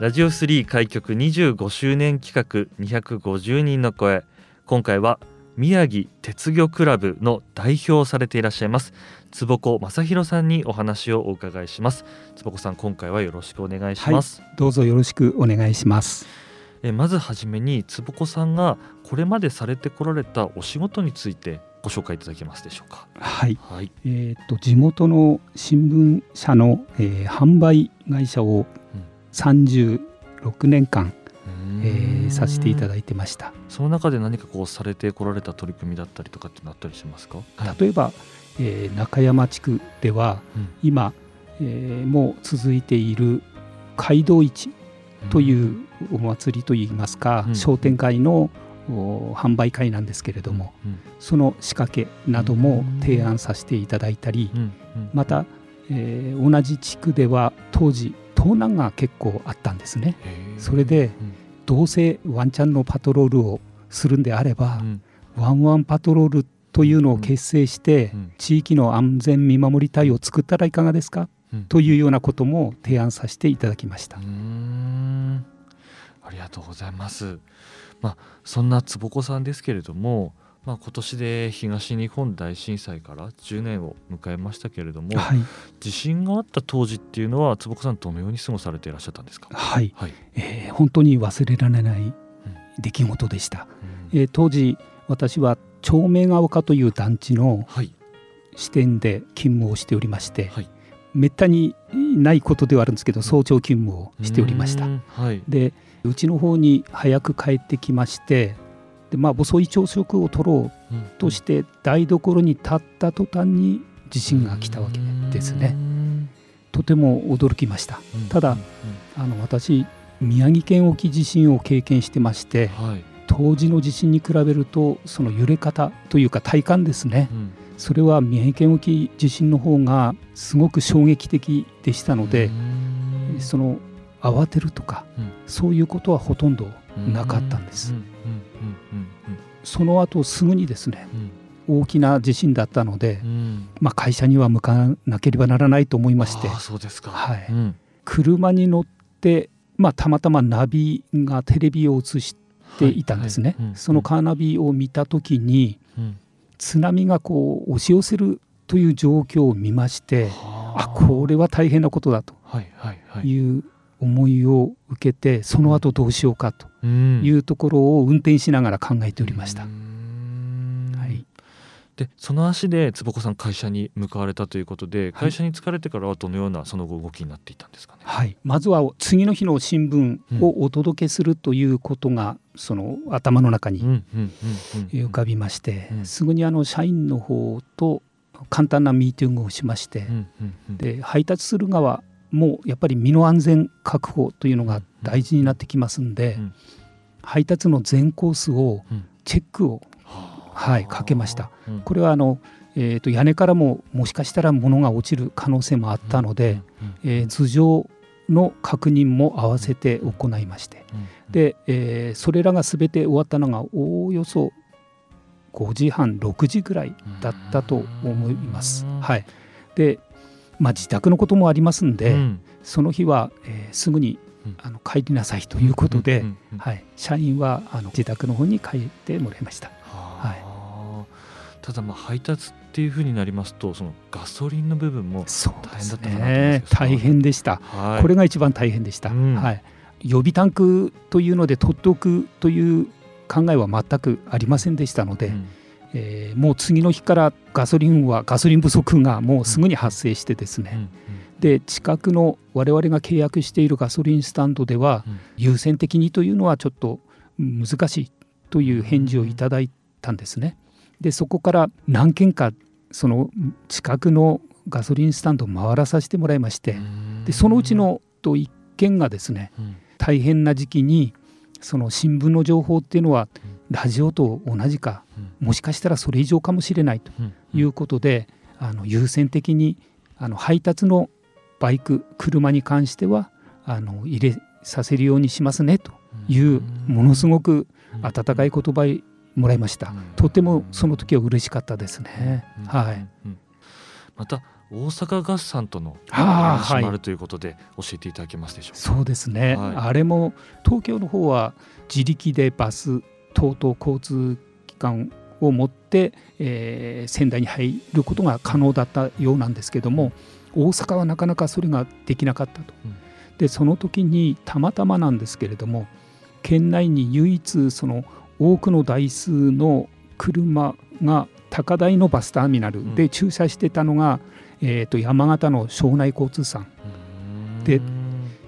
ラジオ3開局25周年企画250人の声。今回は宮城鉄魚クラブの代表をされていらっしゃいます坪子正弘さんにお話をお伺いします。坪子さん今回はよろしくお願いします、はい、どうぞよろしくお願いします。えまずはじめに坪子さんがこれまでされてこられたお仕事についてご紹介いただけますでしょうか？はい、はい、えっ、と地元の新聞社の、えー、販売会社を36年間、えー、させていただいてました。その中で何かこうされてこられた取り組みだったりとかってなったりしますか？例えば、えー、中山地区では、うん、今、えー、もう続いている街道市というお祭りといいますか、うん、商店会の販売会なんですけれども、うん、その仕掛けなども提案させていただいたり、また、えー、同じ地区では当時盗難が結構あったんですね。それで、どうせワンちゃんのパトロールをするんであれば、ワンワンパトロールというのを結成して、地域の安全見守り隊を作ったらいかがですか、というようなことも提案させていただきました。ありがとうございます。まあ、そんな坪子さんですけれども、まあ、今年で東日本大震災から10年を迎えましたけれども、はい、地震があった当時っていうのは坪子さんどのように過ごされていらっしゃったんですか、はい、はい、えー、本当に忘れられない出来事でした、うん、えー、当時私は長明が丘という団地の支店で勤務をしておりまして、はい、めったにないことではあるんですけど早朝勤務をしておりました、はい、でうちの方に早く帰ってきましてでまあ遅い朝食を取ろうとして台所に立った途端に地震が来たわけですね。とても驚きました。ただ、あの私宮城県沖地震を経験してまして、はい、当時の地震に比べるとその揺れ方というか体感ですね、うん、それは宮城県沖地震の方がすごく衝撃的でしたのでその慌てるとか、うん、そういうことはほとんどなかったんです。その後すぐにですね、大きな地震だったので、まあ、会社には向かなければならないと思いまして車に乗って、まあ、たまたまナビがテレビを映していたんですね。そのカーナビを見た時に、津波がこう押し寄せるという状況を見ましてあ。これは大変なことだという思いを受けてその後どうしようかというところを運転しながら考えておりました。はい、でその足で坪子さん会社に向かわれたということで会社に疲れてからはどのようなその後動きになっていたんですかね、はい、まずは次の日の新聞をお届けするということが、その頭の中に浮かびましてすぐにあの社員の方と簡単なミーティングをしまして、で配達する側もやっぱり身の安全確保というのが大事になってきますんで、うん、配達の全コースをチェックを、はい、かけました。これはあのえー、と屋根からももしかしたら物が落ちる可能性もあったので、えー、頭上の確認も合わせて行いまして、で、えー、それらが全て終わったのがおおよそ5時半6時ぐらいだったと思います。はい、でまあ、自宅のこともありますんで、うん、その日は、えー、すぐにあの帰りなさいということで、はい、社員はあの自宅の方に帰ってもらいました。はい、ただまあ配達っていうふうになりますとそのガソリンの部分も大変だったかなね、大変でした、はい、これが一番大変でした、うん、はい、予備タンクというので取っておくという考えは全くありませんでしたので、うんえー、もう次の日からガソリンはガソリン不足がもうすぐに発生してですね、うんうん、で近くの我々が契約しているガソリンスタンドでは、優先的にというのはちょっと難しいという返事をいただいたんですね。でそこから何件かその近くのガソリンスタンドを回らさせてもらいましてでそのうちのと1件がですね、大変な時期にその新聞の情報っていうのはラジオと同じか、もしかしたらそれ以上かもしれないということで、あの優先的にあの配達のバイク車に関してはあの入れさせるようにしますねというものすごく温かい言葉もらいました。とてもその時は嬉しかったですね。はい。また大阪合算との話もあるということで教えていただけますでしょうか？そうですね。はい、あれも東京の方は自力でバス等々交通機関を持って、えー、仙台に入ることが可能だったようなんですけども大阪はなかなかそれができなかったと。うん、でその時にたまたまなんですけれども県内に唯一その多くの台数の車が高台のバスターミナルで駐車してたのが、うん、えー、と山形の庄内交通さん。で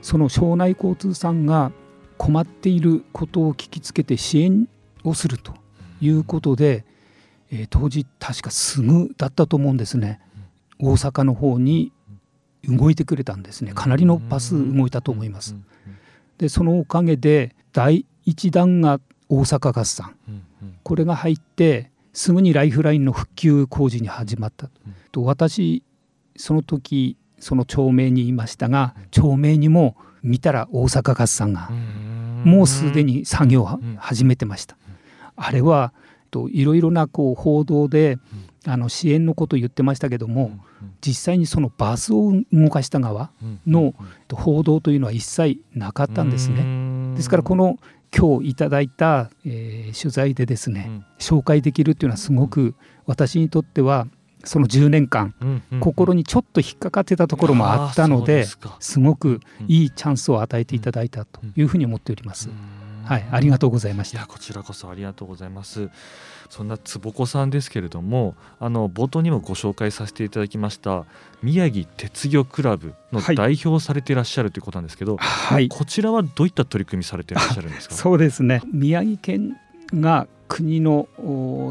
その庄内交通さんが困っていることを聞きつけて支援をするということで、えー、当時確かすぐだったと思うんですね。大阪の方に動いてくれたんですね。かなりのバス動いたと思います。でそのおかげで第1弾が大阪合算、これが入ってすぐにライフラインの復旧工事に始まった、と私その時その町名にいましたが町名にも見たら大阪合算がもうすでに作業を始めてました。あれはいろいろなこう報道であの支援のことを言ってましたけども実際にそのバスを動かした側の報道というのは一切なかったんですね。ですからこの今日いただいた、えー、取材でですね、紹介できるというのはすごく私にとってはその10年間、心にちょっと引っかかってたところもあったのですごくいいチャンスを与えていただいたというふうに思っております。はい、ありがとうございました。こちらこそありがとうございます。そんな坪子さんですけれども、あの冒頭にもご紹介させていただきました宮城鉄魚クラブの代表されていらっしゃるということなんですけど、はい、こちらはどういった取り組みされていらっしゃるんですか？そうですね。宮城県が国の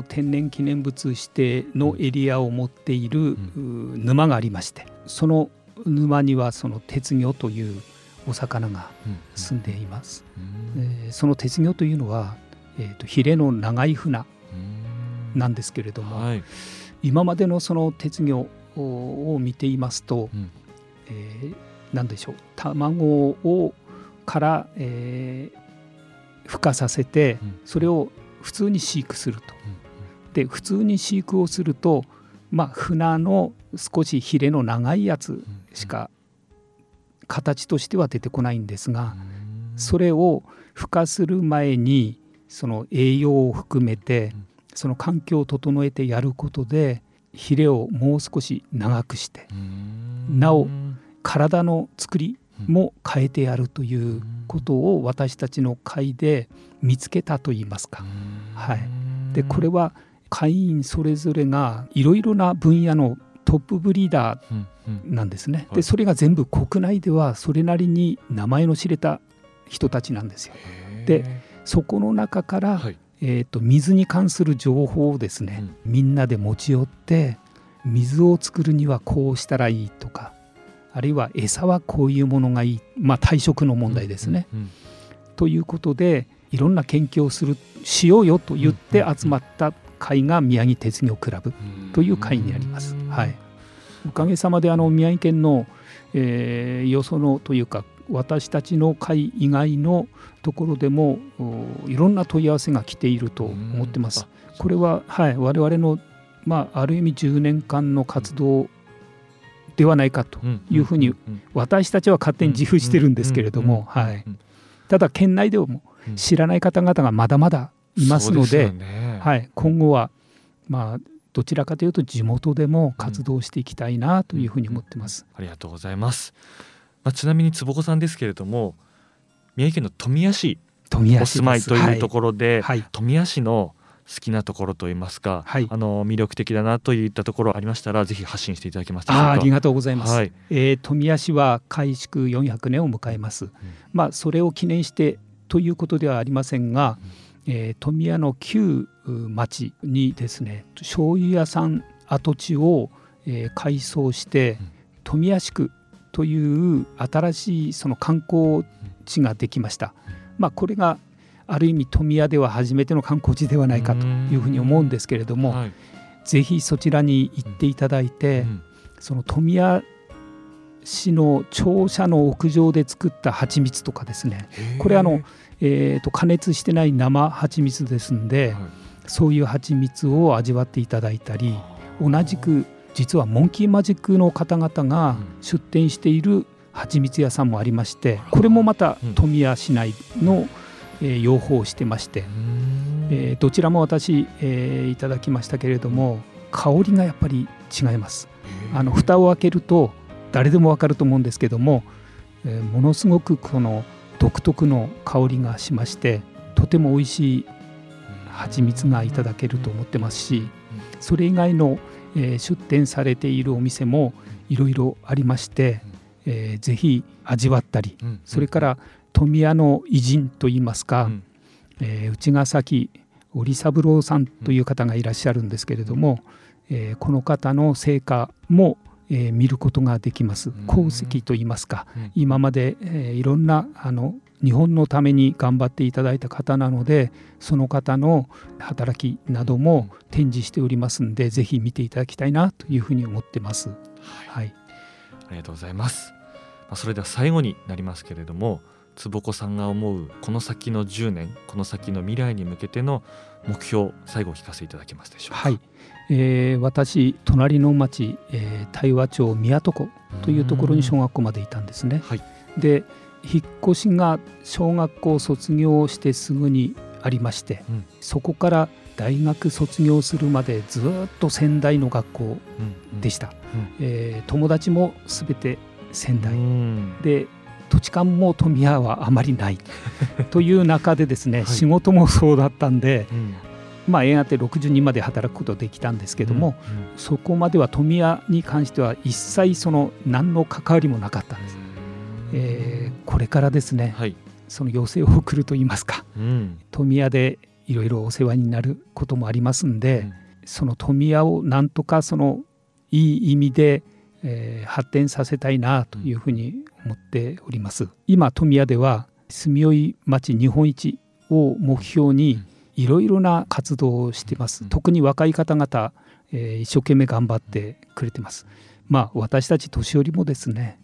天然記念物指定のエリアを持っている沼がありまして、その沼にはその鉄魚というお魚が住んでいます。えー、その鉄魚というのは、えーと、ヒレの長い船なんですけれども、はい、今までのその鉄魚を見ていますと、うん、えー、何でしょう卵をから、えー、孵化させて、それを普通に飼育すると。で普通に飼育をすると、まあ、船の少しヒレの長いやつしか形としては出てこないんですがそれを孵化する前にその栄養を含めてその環境を整えてやることでヒレをもう少し長くしてなお体の作りも変えてやるということを私たちの会で見つけたといいますか。はい、でこれは会員それぞれがいろいろな分野のトップブリーダーなんですね。でそれが全部国内ではそれなりに名前の知れた人たちなんですよ。でそこの中から、はい、えーと、水に関する情報をですね、うん、みんなで持ち寄って水を作るにはこうしたらいいとかあるいは餌はこういうものがいい、まあ、退職の問題ですね。うんうんうん、ということでいろんな研究をするしようよと言って集まった会が宮城鉄業クラブという会になります。はい、おかげさまであの宮城県の、えー、よそのというか私たちの会以外のところでもいろんな問い合わせが来ていると思ってます。これは、はい、我々の、まあ、ある意味10年間の活動ではないかというふうに私たちは勝手に自負してるんですけれども、はい、ただ県内でも知らない方々がまだまだいますので、ね、はい、今後は、まあ、どちらかというと地元でも活動していきたいなというふうに思ってます。ありがとうございます。まあ、ちなみに坪子さんですけれども宮城県の富谷市お住まいというところで、はい。はい、富谷市の好きなところといいますか、はい、あの魅力的だなといったところありましたらぜひ発信していただけますあありがとうございます、はい、えー、富谷市は開築400年を迎えます、うん、まあそれを記念してということではありませんが、えー、富谷の旧町にですね醤油屋さん跡地を、えー、改装して富谷宿という新しいその観光地ができました。まあ、これがある意味富谷では初めての観光地ではないかというふうに思うんですけれども、はい、ぜひそちらに行っていただいて、うん、その富谷市の庁舎の屋上で作った蜂蜜とかですね。これあの、えーと、加熱してない生蜂蜜ですんで、はい、そういう蜂蜜を味わっていただいたり同じく実はモンキーマジックの方々が出店している蜂蜜屋さんもありましてこれもまた富谷市内の、うんえー、養蜂してまして、えー、どちらも私、えー、いただきましたけれども香りがやっぱり違います。あの蓋を開けると誰でもわかると思うんですけども、えー、ものすごくこの独特の香りがしましてとても美味しい蜂蜜がいただけると思ってますしそれ以外の、えー、出店されているお店もいろいろありまして、えー、ぜひ味わったり、それから富谷の偉人といいますか、うん、えー、内ヶ崎織三郎さんという方がいらっしゃるんですけれども、うん、えー、この方の成果も、えー、見ることができます。功績といいますか、うん、今まで、えー、いろんなあの日本のために頑張っていただいた方なのでその方の働きなども展示しておりますんでぜひ見ていただきたいなというふうに思ってます。はい、はい、ありがとうございます。まあ、それでは最後になりますけれども坪子さんが思うこの先の10年この先の未来に向けての目標最後お聞かせいただけますでしょうか？はい、えー、私隣の町、えー、対話町宮戸湖というところに小学校までいたんですね。はい、で引っ越しが小学校卒業してすぐにありまして、うん、そこから大学卒業するまでずっと仙台の学校でした、うん。うん、えー、友達もすべて仙台で土地勘も富谷はあまりない。という中でですね、はい、仕事もそうだったんで、うん、まあ、やがて60人まで働くことできたんですけども、うんうん、そこまでは富谷に関しては一切その何の関わりもなかったんです。えー、これからですね、はい、その要請を送るといいますか、うん、富谷でいろいろお世話になることもありますんで、うん、その富谷をなんとかそのいい意味で、えー、発展させたいなというふうに思っております。今富谷では住追町日本一を目標にいろいろな活動をしています、特に若い方々、えー、一生懸命頑張ってくれてます。まあ私たち年寄りもですね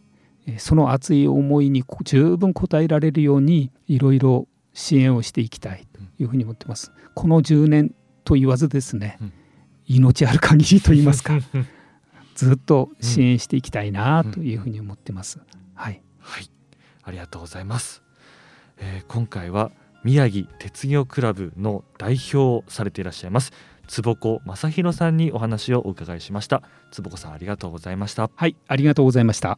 その熱い思いに十分応えられるようにいろいろ支援をしていきたいというふうに思ってます。この10年と言わずですね、命ある限りと言いますか ずっと支援していきたいなというふうに思ってます。はい、はい、ありがとうございます、えー、今回は宮城鉄業クラブの代表をされていらっしゃいます坪子正弘さんにお話をお伺いしました。坪子さんありがとうございました。はいありがとうございました